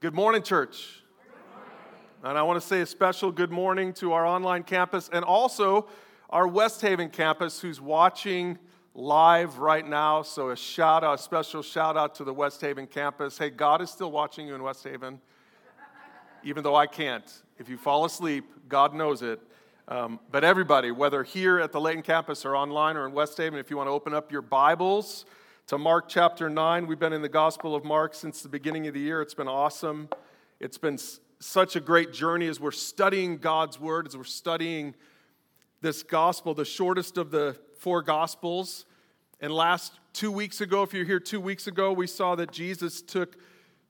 Good morning, church. And I want to say a special good morning to our online campus and also our West Haven campus who's watching live right now. So, a shout out, a special shout out to the West Haven campus. Hey, God is still watching you in West Haven, even though I can't. If you fall asleep, God knows it. Um, but everybody, whether here at the Layton campus or online or in West Haven, if you want to open up your Bibles to Mark chapter 9, we've been in the Gospel of Mark since the beginning of the year. It's been awesome. It's been such a great journey as we're studying God's Word, as we're studying this gospel, the shortest of the four gospels. And last two weeks ago, if you're here two weeks ago, we saw that Jesus took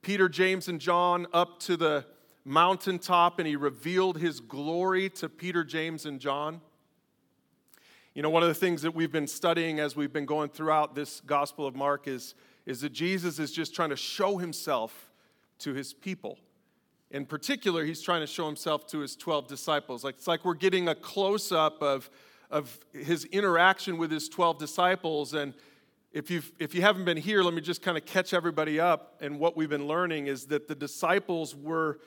Peter, James, and John up to the mountaintop and he revealed his glory to Peter, James, and John. You know, one of the things that we've been studying as we've been going throughout this Gospel of Mark is, is that Jesus is just trying to show himself to his people. In particular, he's trying to show himself to his 12 disciples. Like, it's like we're getting a close up of, of his interaction with his 12 disciples. And if, you've, if you haven't been here, let me just kind of catch everybody up. And what we've been learning is that the disciples were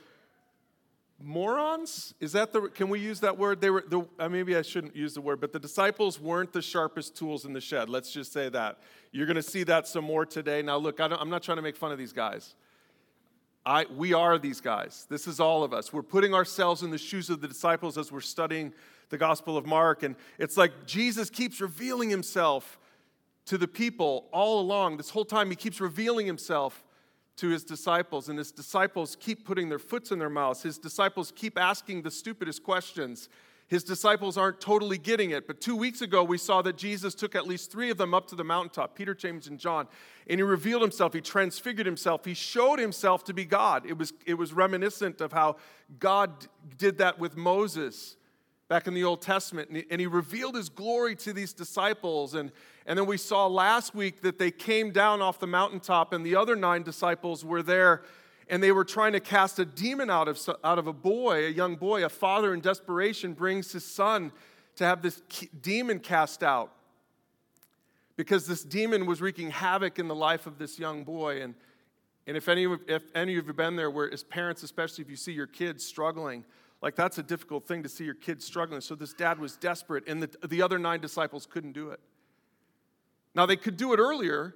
morons is that the can we use that word they were the, uh, maybe i shouldn't use the word but the disciples weren't the sharpest tools in the shed let's just say that you're going to see that some more today now look I am not trying to make fun of these guys I, we are these guys. This is all of us. We're putting ourselves in the shoes of the disciples as we're studying the Gospel of Mark. And it's like Jesus keeps revealing himself to the people all along. This whole time, he keeps revealing himself to his disciples, and his disciples keep putting their foots in their mouths. His disciples keep asking the stupidest questions. His disciples aren't totally getting it. But two weeks ago, we saw that Jesus took at least three of them up to the mountaintop Peter, James, and John. And he revealed himself. He transfigured himself. He showed himself to be God. It was, it was reminiscent of how God did that with Moses back in the Old Testament. And he, and he revealed his glory to these disciples. And, and then we saw last week that they came down off the mountaintop, and the other nine disciples were there and they were trying to cast a demon out of, out of a boy, a young boy. A father in desperation brings his son to have this demon cast out because this demon was wreaking havoc in the life of this young boy. And, and if, any, if any of you have been there, where as parents, especially if you see your kids struggling, like that's a difficult thing to see your kids struggling. So this dad was desperate, and the, the other nine disciples couldn't do it. Now, they could do it earlier,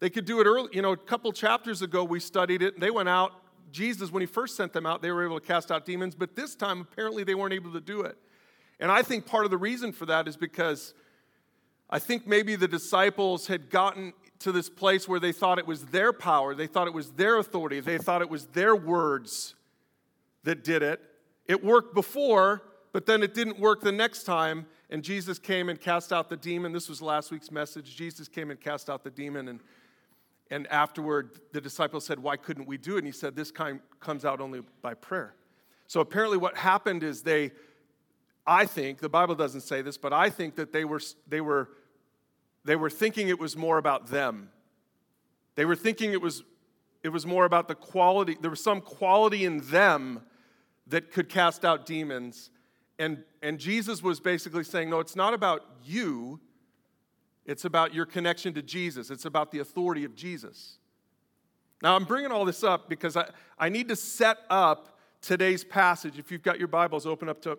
they could do it early. You know, a couple chapters ago, we studied it. And they went out. Jesus, when he first sent them out, they were able to cast out demons, but this time, apparently, they weren't able to do it. And I think part of the reason for that is because I think maybe the disciples had gotten to this place where they thought it was their power, they thought it was their authority, they thought it was their words that did it. It worked before, but then it didn't work the next time. And Jesus came and cast out the demon. This was last week's message. Jesus came and cast out the demon. And and afterward, the disciples said, Why couldn't we do it? And he said, This kind comes out only by prayer. So apparently, what happened is they, I think, the Bible doesn't say this, but I think that they were, they were, they were thinking it was more about them. They were thinking it was, it was more about the quality, there was some quality in them that could cast out demons. And, and Jesus was basically saying, No, it's not about you, it's about your connection to Jesus, it's about the authority of Jesus. Now, I'm bringing all this up because I, I need to set up today's passage. If you've got your Bibles, open up to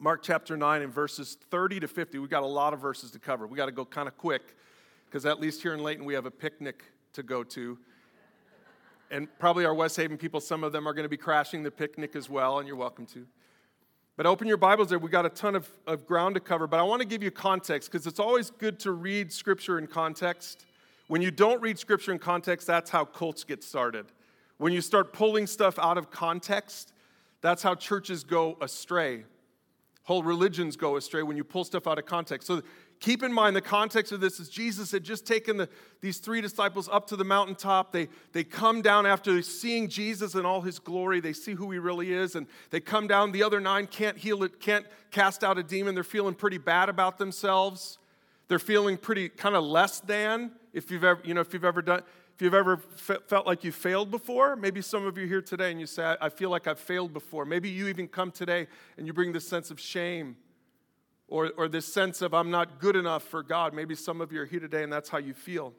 Mark chapter 9 and verses 30 to 50. We've got a lot of verses to cover. We got to go kind of quick because at least here in Layton we have a picnic to go to. And probably our West Haven people, some of them are going to be crashing the picnic as well, and you're welcome to. But open your Bibles there. We got a ton of, of ground to cover, but I want to give you context because it's always good to read Scripture in context. When you don't read Scripture in context, that's how cults get started. When you start pulling stuff out of context, that's how churches go astray. Whole religions go astray when you pull stuff out of context. So keep in mind the context of this is Jesus had just taken the, these three disciples up to the mountaintop. They, they come down after seeing Jesus in all his glory. They see who he really is, and they come down. The other nine can't heal it, can't cast out a demon. They're feeling pretty bad about themselves. They're feeling pretty kind of less than. If you've ever, you know, if you've ever done, if you've ever felt like you failed before, maybe some of you here today and you say, I feel like I've failed before. Maybe you even come today and you bring this sense of shame or, or this sense of I'm not good enough for God. Maybe some of you are here today and that's how you feel.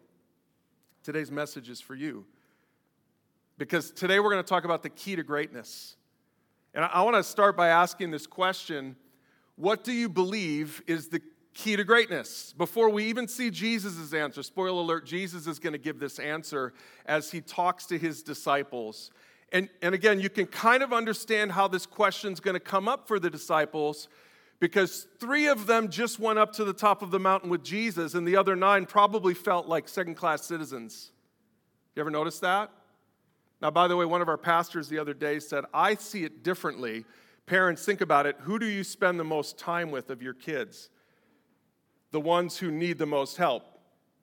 Today's message is for you. because today we're going to talk about the key to greatness. And I, want to start by asking this question What do you believe is the key to greatness? Before we even see Jesus' answer, spoiler alert, Jesus is going to give this answer as he talks to his disciples. And, and again, you can kind of understand how this question is going to come up for the disciples because three of them just went up to the top of the mountain with Jesus, and the other nine probably felt like second class citizens. You ever notice that? Now, by the way, one of our pastors the other day said, I see it differently. Parents, think about it. Who do you spend the most time with of your kids? The ones who need the most help,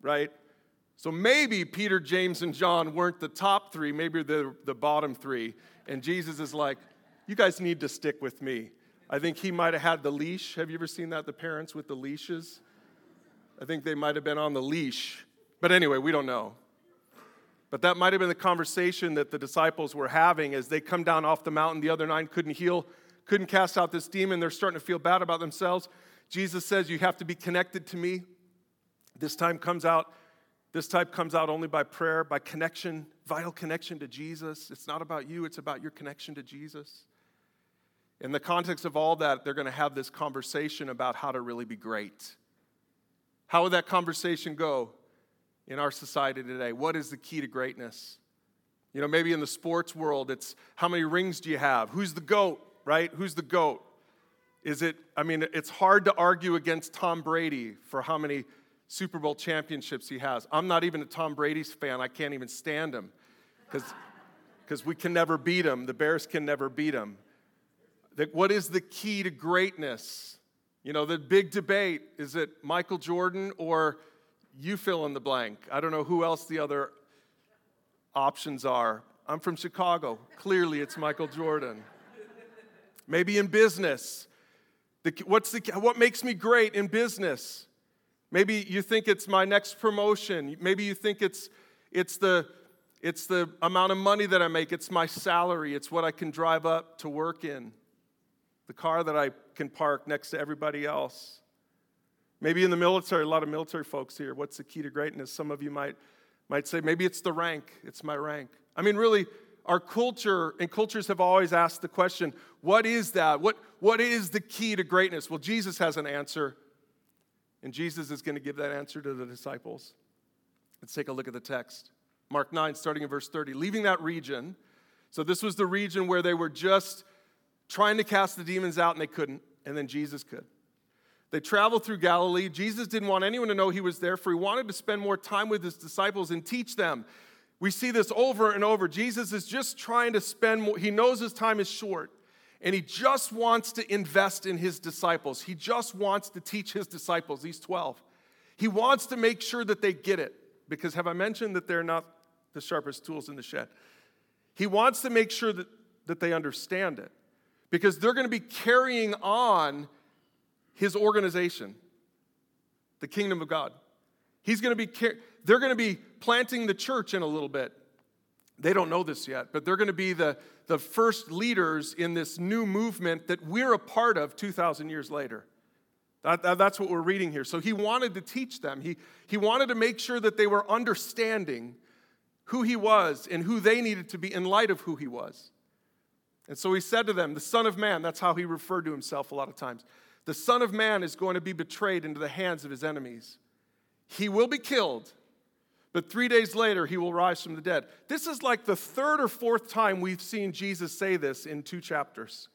right? So maybe Peter, James, and John weren't the top three, maybe they're the bottom three. And Jesus is like, You guys need to stick with me. I think he might have had the leash. Have you ever seen that, the parents with the leashes? I think they might have been on the leash. But anyway, we don't know. But that might have been the conversation that the disciples were having as they come down off the mountain. The other nine couldn't heal, couldn't cast out this demon. They're starting to feel bad about themselves. Jesus says, You have to be connected to me. This time comes out. This type comes out only by prayer, by connection, vital connection to Jesus. It's not about you, it's about your connection to Jesus. In the context of all that, they're going to have this conversation about how to really be great. How would that conversation go in our society today? What is the key to greatness? You know, maybe in the sports world, it's how many rings do you have? Who's the GOAT, right? Who's the GOAT? Is it, I mean, it's hard to argue against Tom Brady for how many Super Bowl championships he has. I'm not even a Tom Brady's fan. I can't even stand him because we can never beat him. The Bears can never beat him that what is the key to greatness? You know, the big debate is it Michael Jordan or you fill in the blank? I don't know who else the other options are. I'm from Chicago. Clearly, it's Michael Jordan. Maybe in business. The, what's the, what makes me great in business? Maybe you think it's my next promotion. Maybe you think it's, it's, the, it's the amount of money that I make. It's my salary. It's what I can drive up to work in the car that I can park next to everybody else. Maybe in the military, a lot of military folks here. What's the key to greatness? Some of you might, might say, maybe it's the rank, it's my rank. I mean, really, our culture and cultures have always asked the question what is that? What, what is the key to greatness? Well, Jesus has an answer, and Jesus is going to give that answer to the disciples. Let's take a look at the text. Mark 9, starting in verse 30. Leaving that region, so this was the region where they were just trying to cast the demons out and they couldn't, and then Jesus could. They traveled through Galilee. Jesus didn't want anyone to know he was there, for he wanted to spend more time with his disciples and teach them. We see this over and over. Jesus is just trying to spend more, he knows his time is short, and he just wants to invest in his disciples. He just wants to teach his disciples, these 12. He wants to make sure that they get it, because have I mentioned that they're not the sharpest tools in the shed? He wants to make sure that, that they understand it because they're going to be carrying on his organization, the kingdom of God. He's going to be, they're going to be planting the church in a little bit. They don't know this yet, but they're going to be the, the first leaders in this new movement that we're a part of 2,000 years later. That, that, that's what we're reading here. So he wanted to teach them, he, he wanted to make sure that they were understanding who he was and who they needed to be in light of who he was. And so he said to them, The Son of Man, that's how he referred to himself a lot of times. The Son of Man is going to be betrayed into the hands of his enemies. He will be killed, but three days later he will rise from the dead. This is like the third or fourth time we've seen Jesus say this in two chapters.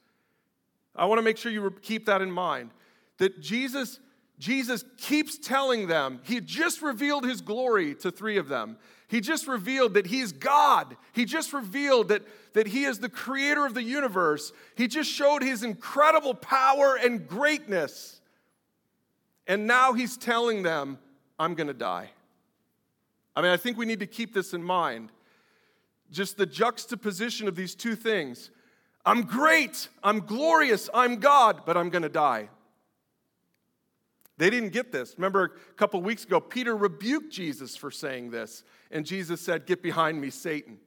I want to make sure you keep that in mind. That Jesus, Jesus keeps telling them, he just revealed his glory to three of them. He just revealed that he's God. He just revealed that, that he is the creator of the universe. He just showed his incredible power and greatness. And now he's telling them, I'm going to die. I mean, I think we need to keep this in mind. Just the juxtaposition of these two things. I'm great, I'm glorious, I'm God, but I'm going to die. They didn't get this. Remember a couple weeks ago, Peter rebuked Jesus for saying this, and Jesus said, Get behind me, Satan.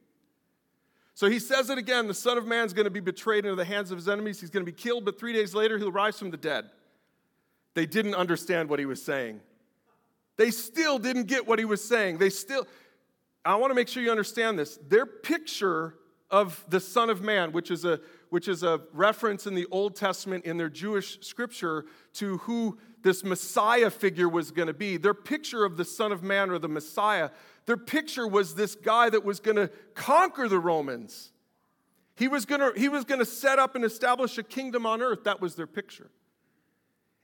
So he says it again the Son of Man is going to be betrayed into the hands of his enemies. He's going to be killed, but three days later, he'll rise from the dead. They didn't understand what he was saying. They still didn't get what he was saying. They still, I want to make sure you understand this. Their picture of the Son of Man, which is a which is a reference in the Old Testament in their Jewish scripture to who this Messiah figure was going to be. Their picture of the Son of Man or the Messiah, their picture was this guy that was going to conquer the Romans. He was going to he was going to set up and establish a kingdom on earth. That was their picture.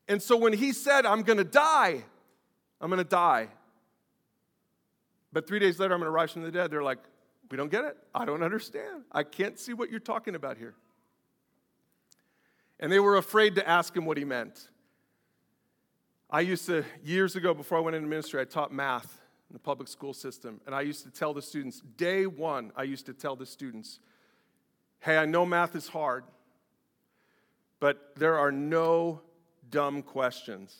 And so when he said, I'm going to die, I'm going to die. But three days later, I'm going to rise from the dead. They're like, we don't get it. I don't understand. I can't see what you're talking about here. And they were afraid to ask him what he meant. I used to, years ago, before I went into ministry, I taught math in the public school system. And I used to tell the students, day one, I used to tell the students, hey, I know math is hard, but there are no dumb questions.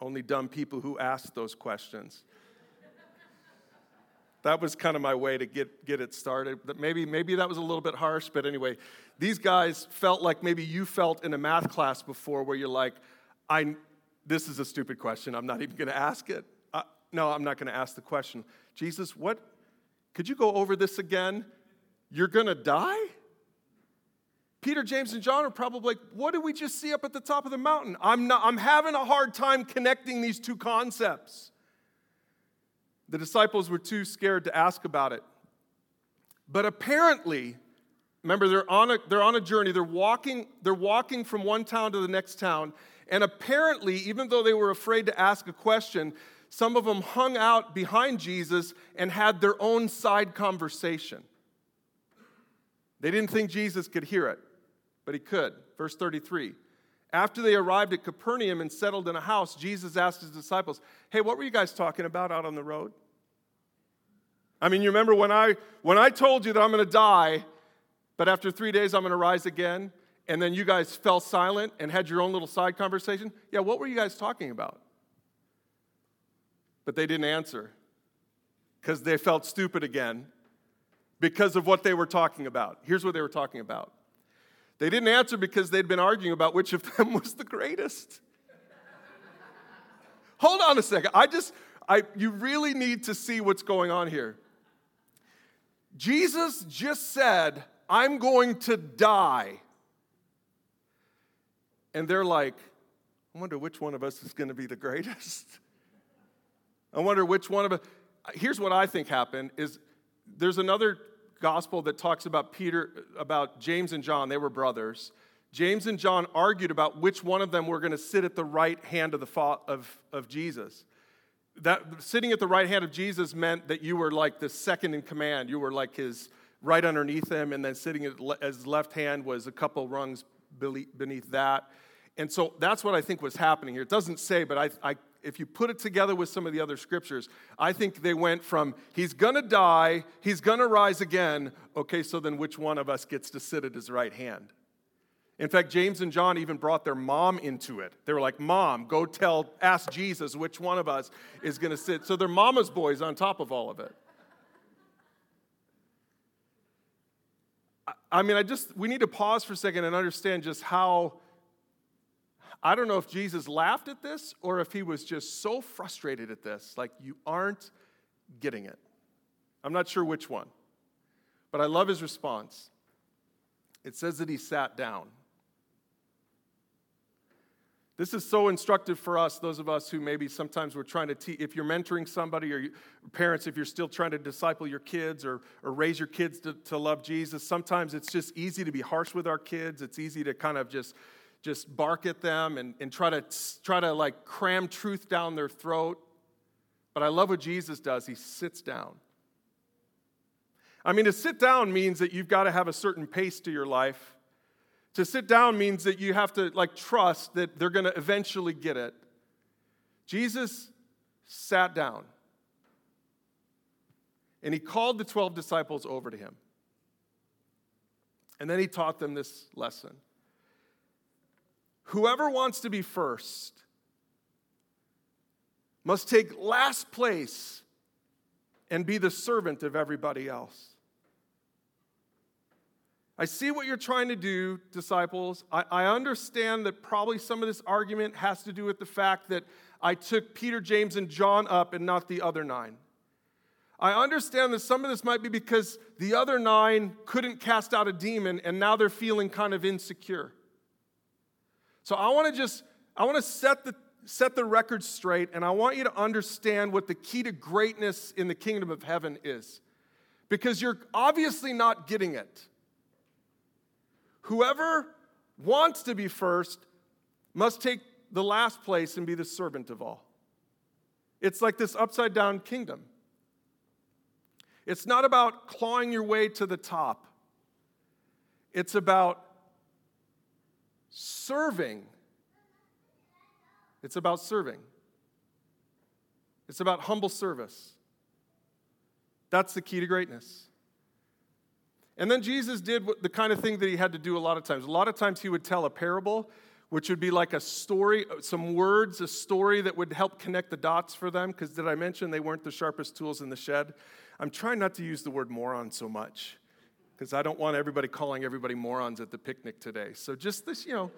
Only dumb people who ask those questions that was kind of my way to get, get it started. Maybe, maybe that was a little bit harsh, but anyway, these guys felt like maybe you felt in a math class before where you're like, I, this is a stupid question. I'm not even going to ask it. Uh, no, I'm not going to ask the question. Jesus, what, could you go over this again? You're going to die? Peter, James, and John are probably like, what did we just see up at the top of the mountain? I'm, not, I'm having a hard time connecting these two concepts. The disciples were too scared to ask about it. But apparently, remember, they're on a, they're on a journey. They're walking, they're walking from one town to the next town. And apparently, even though they were afraid to ask a question, some of them hung out behind Jesus and had their own side conversation. They didn't think Jesus could hear it, but he could. Verse 33. After they arrived at Capernaum and settled in a house, Jesus asked his disciples, Hey, what were you guys talking about out on the road? I mean, you remember when I, when I told you that I'm going to die, but after three days I'm going to rise again, and then you guys fell silent and had your own little side conversation? Yeah, what were you guys talking about? But they didn't answer because they felt stupid again because of what they were talking about. Here's what they were talking about they didn't answer because they'd been arguing about which of them was the greatest. Hold on a second. I just, I, you really need to see what's going on here. Jesus just said, I'm going to die. And they're like, I wonder which one of us is going to be the greatest. I wonder which one of us. Here's what I think happened is there's another gospel that talks about Peter, about James and John. They were brothers. James and John argued about which one of them were going to sit at the right hand of, the of, of Jesus that sitting at the right hand of Jesus meant that you were like the second in command. You were like his right underneath him, and then sitting at his left hand was a couple rungs beneath that. And so that's what I think was happening here. It doesn't say, but I, I, if you put it together with some of the other scriptures, I think they went from he's going to die, he's going to rise again. Okay, so then which one of us gets to sit at his right hand? In fact, James and John even brought their mom into it. They were like, Mom, go tell, ask Jesus which one of us is going to sit. So they're mama's boys on top of all of it. I mean, I just, we need to pause for a second and understand just how, I don't know if Jesus laughed at this or if he was just so frustrated at this, like, you aren't getting it. I'm not sure which one. But I love his response. It says that he sat down. This is so instructive for us, those of us who maybe sometimes we're trying to teach. If you're mentoring somebody, or you, parents, if you're still trying to disciple your kids or, or raise your kids to, to love Jesus, sometimes it's just easy to be harsh with our kids. It's easy to kind of just, just bark at them and, and try, to, try to like cram truth down their throat. But I love what Jesus does. He sits down. I mean, to sit down means that you've got to have a certain pace to your life to sit down means that you have to like trust that they're going to eventually get it. Jesus sat down and he called the 12 disciples over to him. And then he taught them this lesson. Whoever wants to be first must take last place and be the servant of everybody else. I see what you're trying to do, disciples. I, I, understand that probably some of this argument has to do with the fact that I took Peter, James, and John up and not the other nine. I understand that some of this might be because the other nine couldn't cast out a demon and now they're feeling kind of insecure. So I want to just I want to set the set the record straight and I want you to understand what the key to greatness in the kingdom of heaven is. Because you're obviously not getting it. Whoever wants to be first must take the last place and be the servant of all. It's like this upside down kingdom. It's not about clawing your way to the top, it's about serving. It's about serving. It's about humble service. That's the key to greatness. And then Jesus did the kind of thing that he had to do a lot of times. A lot of times he would tell a parable, which would be like a story, some words, a story that would help connect the dots for them. Because did I mention they weren't the sharpest tools in the shed? I'm trying not to use the word moron so much because I don't want everybody calling everybody morons at the picnic today. So just this, you know,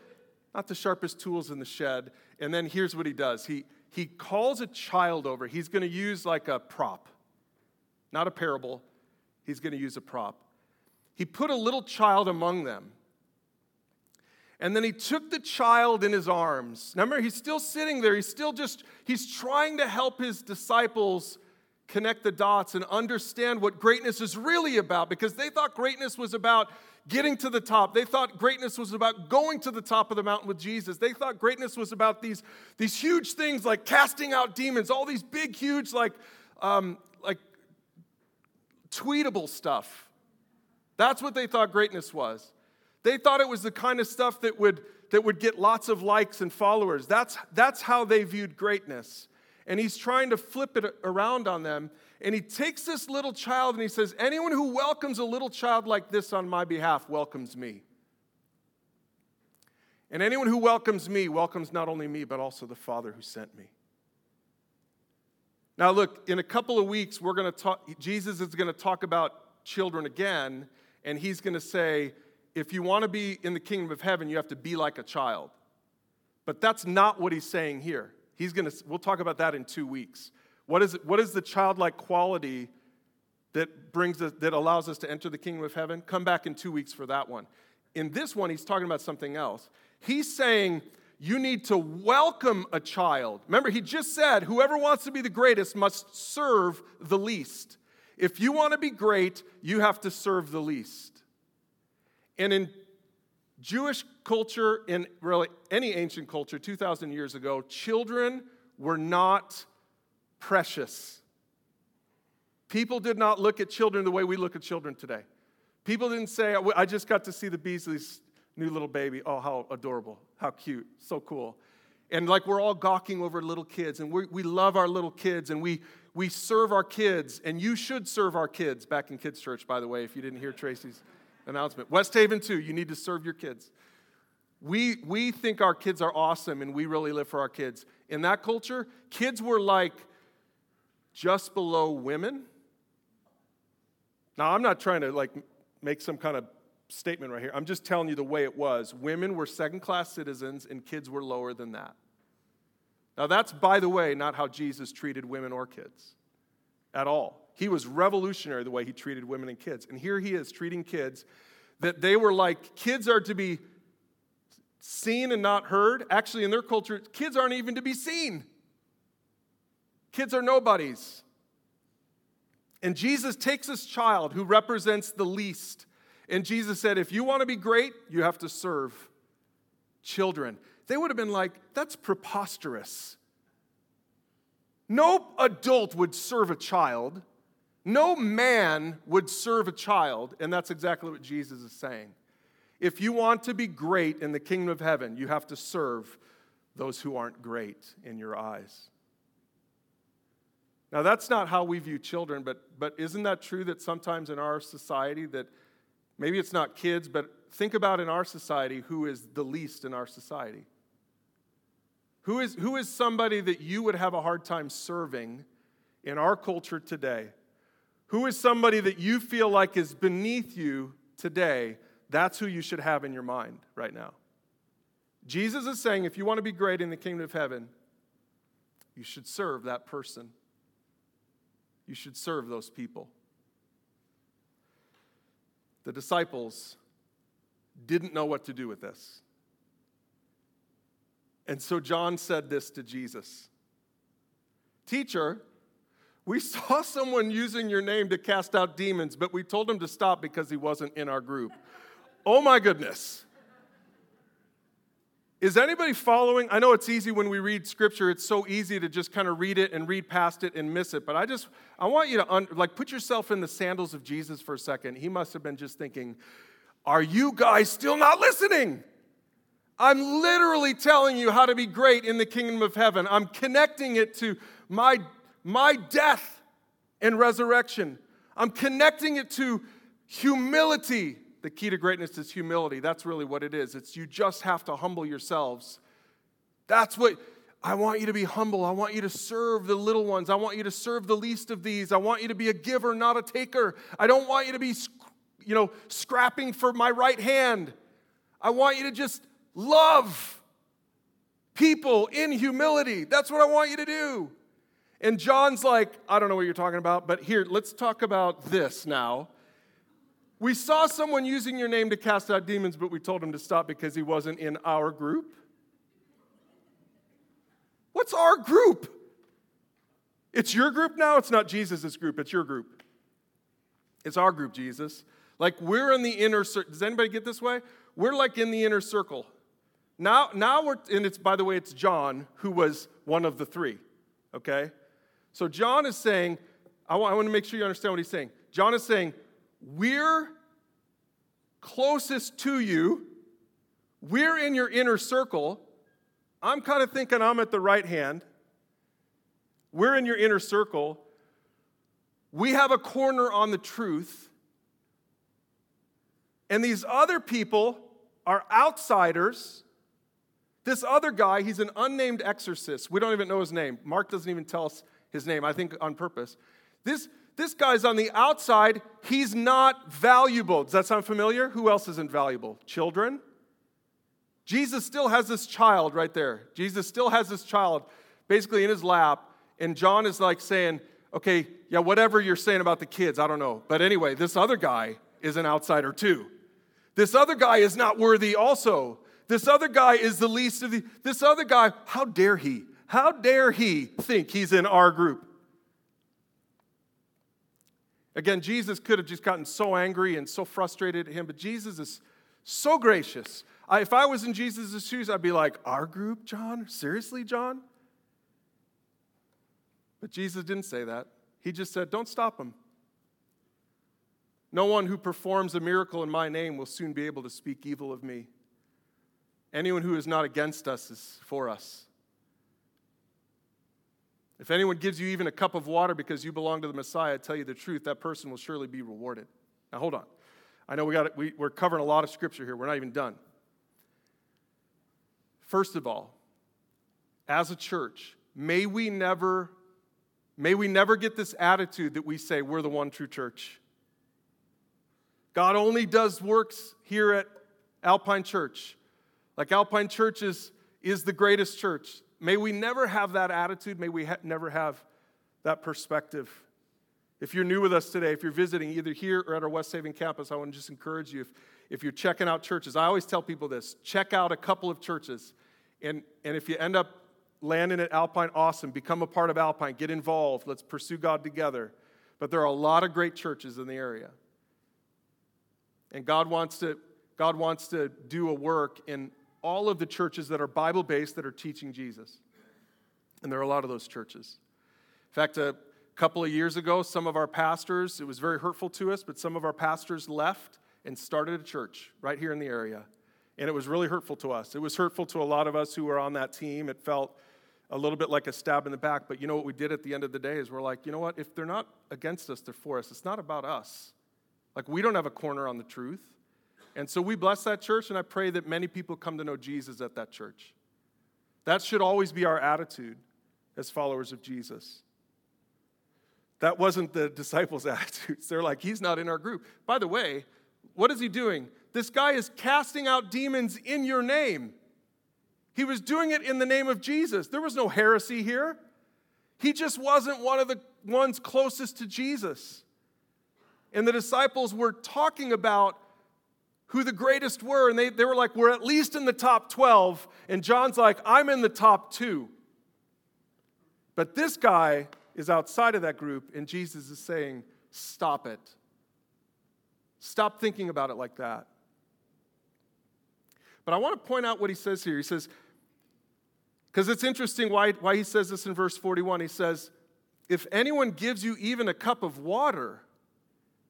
not the sharpest tools in the shed. And then here's what he does he, he calls a child over. He's going to use like a prop, not a parable. He's going to use a prop. He put a little child among them. And then he took the child in his arms. Remember, he's still sitting there. He's still just, he's trying to help his disciples connect the dots and understand what greatness is really about because they thought greatness was about getting to the top. They thought greatness was about going to the top of the mountain with Jesus. They thought greatness was about these, these huge things like casting out demons, all these big, huge, like, um, like tweetable stuff. That's what they thought greatness was. They thought it was the kind of stuff that would, that would get lots of likes and followers. That's, that's how they viewed greatness and he's trying to flip it around on them. And he takes this little child and he says, Anyone who welcomes a little child like this on my behalf welcomes me. And anyone who welcomes me welcomes not only me, but also the Father who sent me. Now, look, in a couple of weeks, we're going to talk, Jesus is going to talk about children again, and he's going to say, if you want to be in the kingdom of heaven, you have to be like a child. But that's not what he's saying here. He's going to, we'll talk about that in two weeks. What is, what is the childlike quality that brings us, that allows us to enter the kingdom of heaven? Come back in two weeks for that one. In this one, he's talking about something else. He's saying you need to welcome a child. Remember, he just said, whoever wants to be the greatest must serve the least. If you want to be great, you have to serve the least. And in Jewish culture, in really any ancient culture 2,000 years ago, children were not precious. People did not look at children the way we look at children today. People didn't say, oh, I just got to see the Beasley's new little baby. Oh, how adorable, how cute, so cool. And like we're all gawking over little kids, and we, we love our little kids, and we, we serve our kids, and you should serve our kids back in kids' church, by the way, if you didn't hear Tracy's announcement. West Haven, too, you need to serve your kids. We, we think our kids are awesome and we really live for our kids. In that culture, kids were like just below women. Now, I'm not trying to like make some kind of statement right here. I'm just telling you the way it was. Women were second class citizens and kids were lower than that. Now, that's, by the way, not how Jesus treated women or kids at all. He was revolutionary the way he treated women and kids. And here he is treating kids that they were like kids are to be seen and not heard. Actually, in their culture, kids aren't even to be seen. Kids are nobodies. And Jesus takes this child who represents the least. And Jesus said, if you want to be great, you have to serve children. They would have been like, that's preposterous. No adult would serve a child. No man would serve a child, and that's exactly what Jesus is saying. If you want to be great in the kingdom of heaven, you have to serve those who aren't great in your eyes. Now, that's not how we view children, but, but isn't that true that sometimes in our society that maybe it's not kids, but think about in our society who is the least in our society? Who is, who is somebody that you would have a hard time serving in our culture today? Who is somebody that you feel like is beneath you today? That's who you should have in your mind right now. Jesus is saying if you want to be great in the kingdom of heaven, you should serve that person. you should serve those people. The disciples didn't know what to do with this. And so John said this to Jesus Teacher, we saw someone using your name to cast out demons, but we told him to stop because he wasn't in our group. Oh my goodness. Is anybody following? I know it's easy when we read scripture, it's so easy to just kind of read it and read past it and miss it. But I just, I want you to, un, like, put yourself in the sandals of Jesus for a second. He must have been just thinking, Are you guys still not listening? I'm literally telling you how to be great in the kingdom of heaven. I'm connecting it to my, my death and resurrection. I'm connecting it to humility the key to greatness is humility. That's really what it is. It's you just have to humble yourselves. That's what I want you to be humble. I want you to serve the little ones. I want you to serve the least of these. I want you to be a giver, not a taker. I don't want you to be, you know, scrapping for my right hand. I want you to just love people in humility. That's what I want you to do. And John's like, I don't know what you're talking about, but here, let's talk about this now. We saw someone using your name to cast out demons, but we told him to stop because he wasn't in our group. What's our group? It's your group now? It's not Jesus' group, it's your group. It's our group, Jesus. Like we're in the inner circle. Does anybody get this way? We're like in the inner circle. Now, now we're, and it's, by the way, it's John who was one of the three, okay? So John is saying, I want, I want to make sure you understand what he's saying. John is saying, we're closest to you, we're in your inner circle. I'm kind of thinking I'm at the right hand. We're in your inner circle. We have a corner on the truth. And these other people are outsiders. This other guy, he's an unnamed exorcist. We don't even know his name. Mark doesn't even tell us his name, I think on purpose. This, this guy's on the outside, he's not valuable. Does that sound familiar? Who else isn't valuable? Children? Jesus still has this child right there. Jesus still has this child basically in his lap, and John is like saying, okay, yeah, whatever you're saying about the kids, I don't know. But anyway, this other guy is an outsider too. This other guy is not worthy also. This other guy is the least of the. This other guy, how dare he? How dare he think he's in our group? Again, Jesus could have just gotten so angry and so frustrated at him, but Jesus is so gracious. I, if I was in Jesus' shoes, I'd be like, Our group, John? Seriously, John? But Jesus didn't say that. He just said, Don't stop him. No one who performs a miracle in my name will soon be able to speak evil of me. Anyone who is not against us is for us. If anyone gives you even a cup of water because you belong to the Messiah, I tell you the truth, that person will surely be rewarded. Now, hold on. I know we got we, we're covering a lot of scripture here. We're not even done. First of all, as a church, may we never, may we never get this attitude that we say we're the one true church. God only does works here at Alpine Church. Like Alpine Church is, is the greatest church. May we never have that attitude. May we ha- never have that perspective. If you're new with us today, if you're visiting either here or at our West Haven campus, I want to just encourage you. If, if you're checking out churches, I always tell people this check out a couple of churches. And, and if you end up landing at Alpine, awesome. Become a part of Alpine. Get involved. Let's pursue God together. But there are a lot of great churches in the area. And God wants to, God wants to do a work in all of the churches that are Bible based that are teaching Jesus. And there are a lot of those churches. In fact, a couple of years ago, some of our pastors, it was very hurtful to us, but some of our pastors left and started a church right here in the area. And it was really hurtful to us. It was hurtful to a lot of us who were on that team. It felt a little bit like a stab in the back. But you know what we did at the end of the day is we're like, you know what? If they're not against us, they're for us. It's not about us. Like, we don't have a corner on the truth. And so we bless that church, and I pray that many people come to know Jesus at that church. That should always be our attitude as followers of Jesus. That wasn't the disciples' attitudes. They're like, he's not in our group. By the way, what is he doing? This guy is casting out demons in your name. He was doing it in the name of Jesus. There was no heresy here. He just wasn't one of the, ones closest to Jesus. And the disciples were talking about who the greatest were, and they, they were like, We're at least in the top 12. And John's like, I'm in the top two. But this guy is outside of that group, and Jesus is saying, Stop it. Stop thinking about it like that. But I want to point out what he says here. He says, because it's interesting why, why he says this in verse 41. He says, If anyone gives you even a cup of water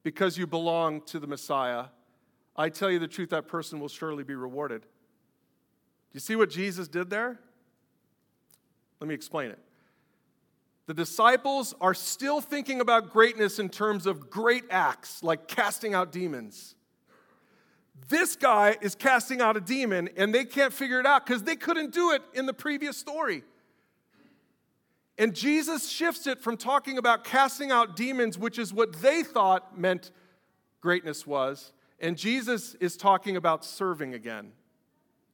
because you belong to the Messiah, I tell you the truth, that person will surely be rewarded. Do you see what Jesus did there? Let me explain it. The disciples are still thinking about greatness in terms of great acts like casting out demons. This guy is casting out a demon and they can't figure it out because they couldn't do it in the previous story. And Jesus shifts it from talking about casting out demons, which is what they thought meant greatness was, and Jesus is talking about serving again.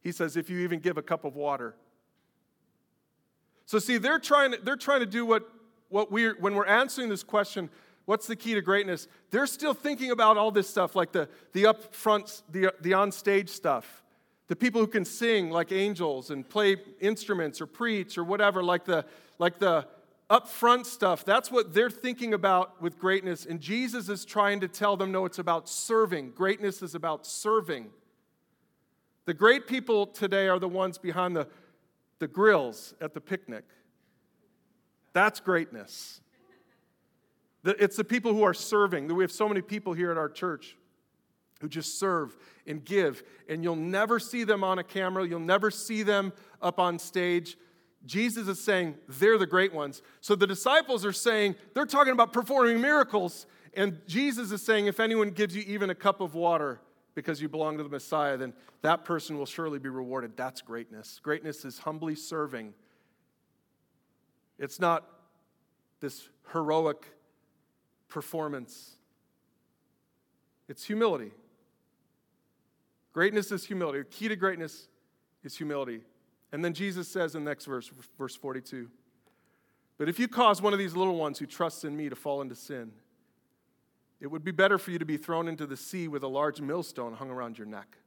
He says, if you even give a cup of water. So, see, they're trying they're trying to do what, what we're, when we're answering this question, What's the key to greatness? They're still thinking about all this stuff, like the, the upfront, the, the onstage stuff. The people who can sing like angels and play instruments or preach or whatever, like the, like the upfront stuff. That's what they're thinking about with greatness. And Jesus is trying to tell them no, it's about serving. Greatness is about serving. The great people today are the ones behind the, the grills at the picnic. That's greatness. It's the people who are serving. We have so many people here at our church who just serve and give, and you'll never see them on a camera, you'll never see them up on stage. Jesus is saying they're the great ones. So the disciples are saying they're talking about performing miracles, and Jesus is saying if anyone gives you even a cup of water because you belong to the Messiah, then that person will surely be rewarded. That's greatness. Greatness is humbly serving. It's not this heroic performance. It's humility. Greatness is humility. The key to greatness is humility. And then Jesus says in the next verse, verse 42, But if you cause one of these little ones who trusts in me to fall into sin, it would be better for you to be thrown into the sea with a large millstone hung around your neck.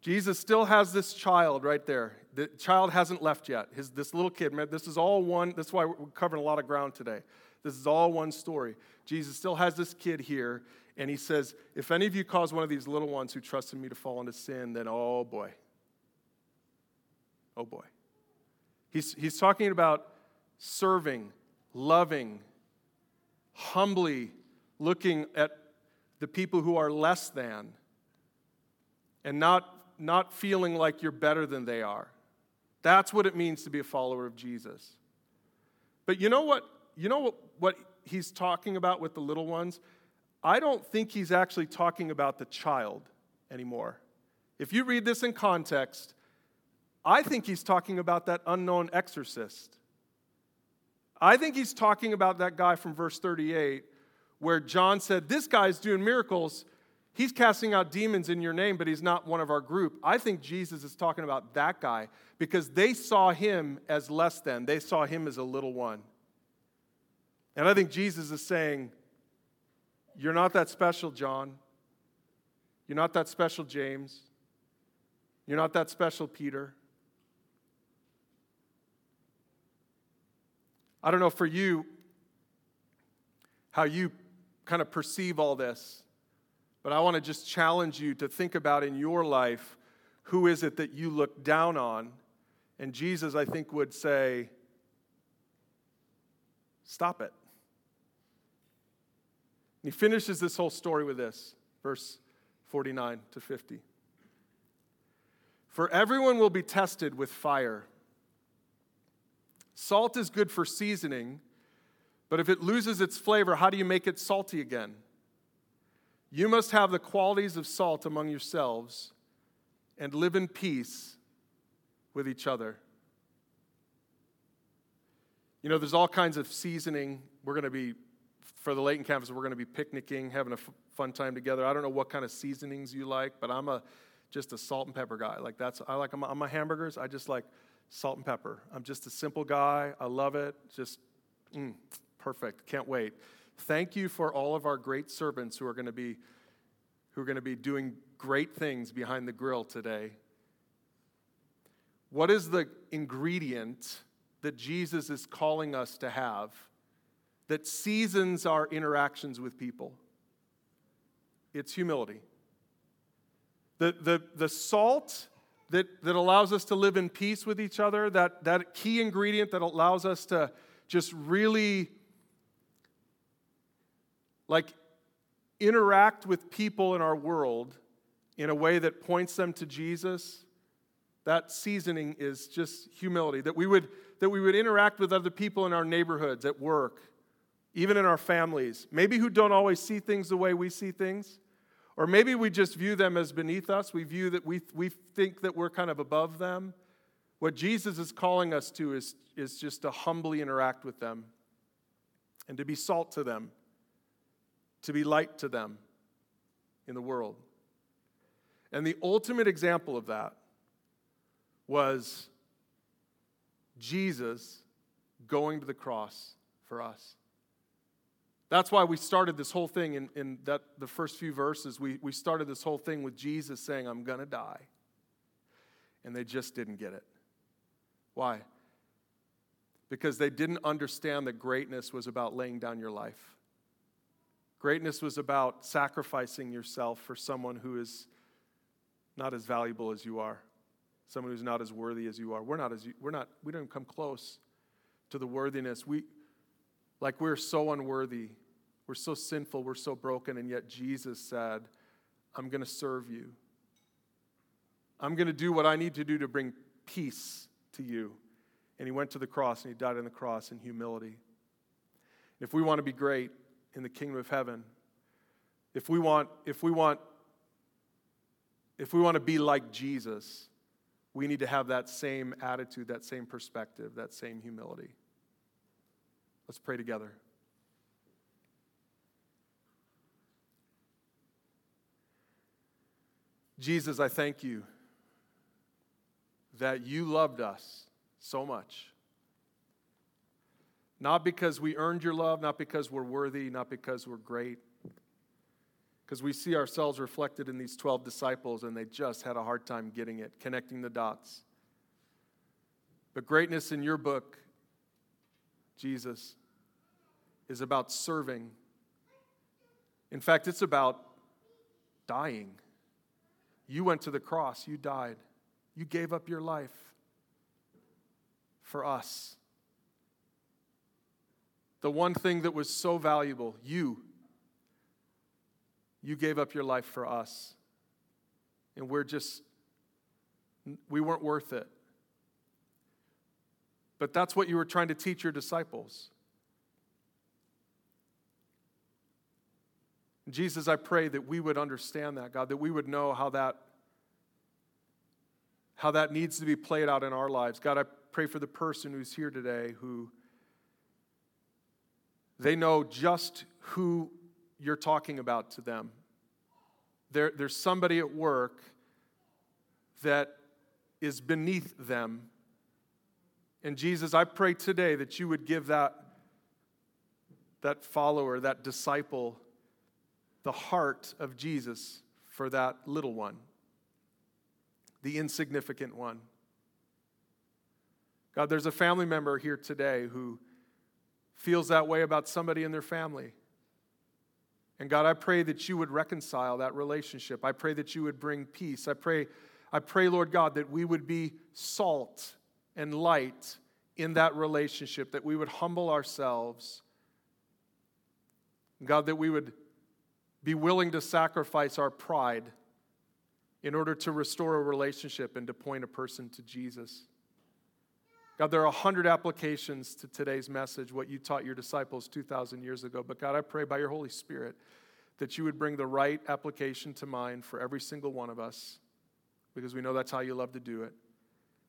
Jesus still has this child right there. The child hasn't left yet. His, this little kid, man, this is all one. That's why we're covering a lot of ground today. This is all one story. Jesus still has this kid here, and he says, If any of you cause one of these little ones who trust in me to fall into sin, then oh boy. Oh boy. He's, he's talking about serving, loving, humbly looking at the people who are less than, and not not feeling like you're better than they are. That's what it means to be a follower of Jesus. But you know what? You know what, what he's talking about with the little ones? I don't think he's actually talking about the child anymore. If you read this in context, I think he's talking about that unknown exorcist. I think he's talking about that guy from verse 38 where John said, This guy's doing miracles He's casting out demons in your name, but he's not one of our group. I think Jesus is talking about that guy because they saw him as less than, they saw him as a little one. And I think Jesus is saying, You're not that special, John. You're not that special, James. You're not that special, Peter. I don't know for you how you kind of perceive all this. But I want to just challenge you to think about in your life who is it that you look down on? And Jesus, I think, would say, Stop it. He finishes this whole story with this, verse 49 to 50. For everyone will be tested with fire. Salt is good for seasoning, but if it loses its flavor, how do you make it salty again? You must have the qualities of salt among yourselves and live in peace with each other. You know, there's all kinds of seasoning. We're going to be, for the Layton campus, we're going to be picnicking, having a f- fun time together. I don't know what kind of seasonings you like, but I'm a just a salt and pepper guy. Like that's, I like, I'm on my hamburgers, I just like Salt and pepper. I'm just a simple guy. I love it. Just mm, perfect. Can't wait. Thank you for all of our great servants who are going to be who are going to be doing great things behind the grill today. What is the ingredient that Jesus is calling us to have that seasons our interactions with people? It's humility. The, the, the salt that, that allows us to live in peace with each other, that, that key ingredient that allows us to just really like interact with people in our world in a way that points them to Jesus, that seasoning is just humility. That we would, that we would interact with other people in our neighborhoods, at work, even in our families, maybe who don't always see things the way we see things. Or maybe we just view them as beneath us. We view that we, we think that we're kind of above them. What Jesus is calling us to is, is just to humbly interact with them and to be salt to them, to be light to them in the world. And the ultimate example of that was Jesus going to the cross for us. That's why we started this whole thing in, in that, the first few verses. We, we started this whole thing with Jesus saying, I'm going to die. And they just didn't get it. Why? Because they didn't understand that greatness was about laying down your life. Greatness was about sacrificing yourself for someone who is not as valuable as you are, someone who's not as worthy as you are. We're not as we're not we don't come close to the worthiness. We like we're so unworthy. We're so sinful, we're so broken and yet Jesus said, "I'm going to serve you. I'm going to do what I need to do to bring peace to you." And he went to the cross and he died on the cross in humility. If we want to be great in the kingdom of heaven, if we want if we want if we want to be like Jesus, we need to have that same attitude, that same perspective, that same humility. Let's pray together. Jesus, I thank you that you loved us so much. Not because we earned your love, not because we're worthy, not because we're great, because we see ourselves reflected in these 12 disciples and they just had a hard time getting it, connecting the dots. But greatness in your book, Jesus, is about serving. In fact, it's about dying. You went to the cross, you died, you gave up your life for us. The one thing that was so valuable, you you gave up your life for us. And we're just, we weren't worth it. But that's what you were trying to teach your disciples. Jesus, I pray that we would understand that, God, that we would know how that how that needs to be played out in our lives. God, I pray for the person who's here today who they know just who you're talking about to them. There, there's somebody at work that is beneath them. And Jesus, I pray today that you would give that, that follower, that disciple, the heart of Jesus for that little one, the insignificant one. God, there's a family member here today who feels that way about somebody in their family. And God, I pray that you would reconcile that relationship. I pray that you would bring peace. I pray, I pray, Lord God, that we would be salt and light in that relationship, that we would humble ourselves. God, that we would be willing to sacrifice our pride in order to restore a relationship and to point a person to Jesus. God, there are a hundred applications to today's message, what you taught your disciples 2,000 years ago. But God, I pray by your Holy Spirit that you would bring the right application to mind for every single one of us, because we know that's how you love to do it.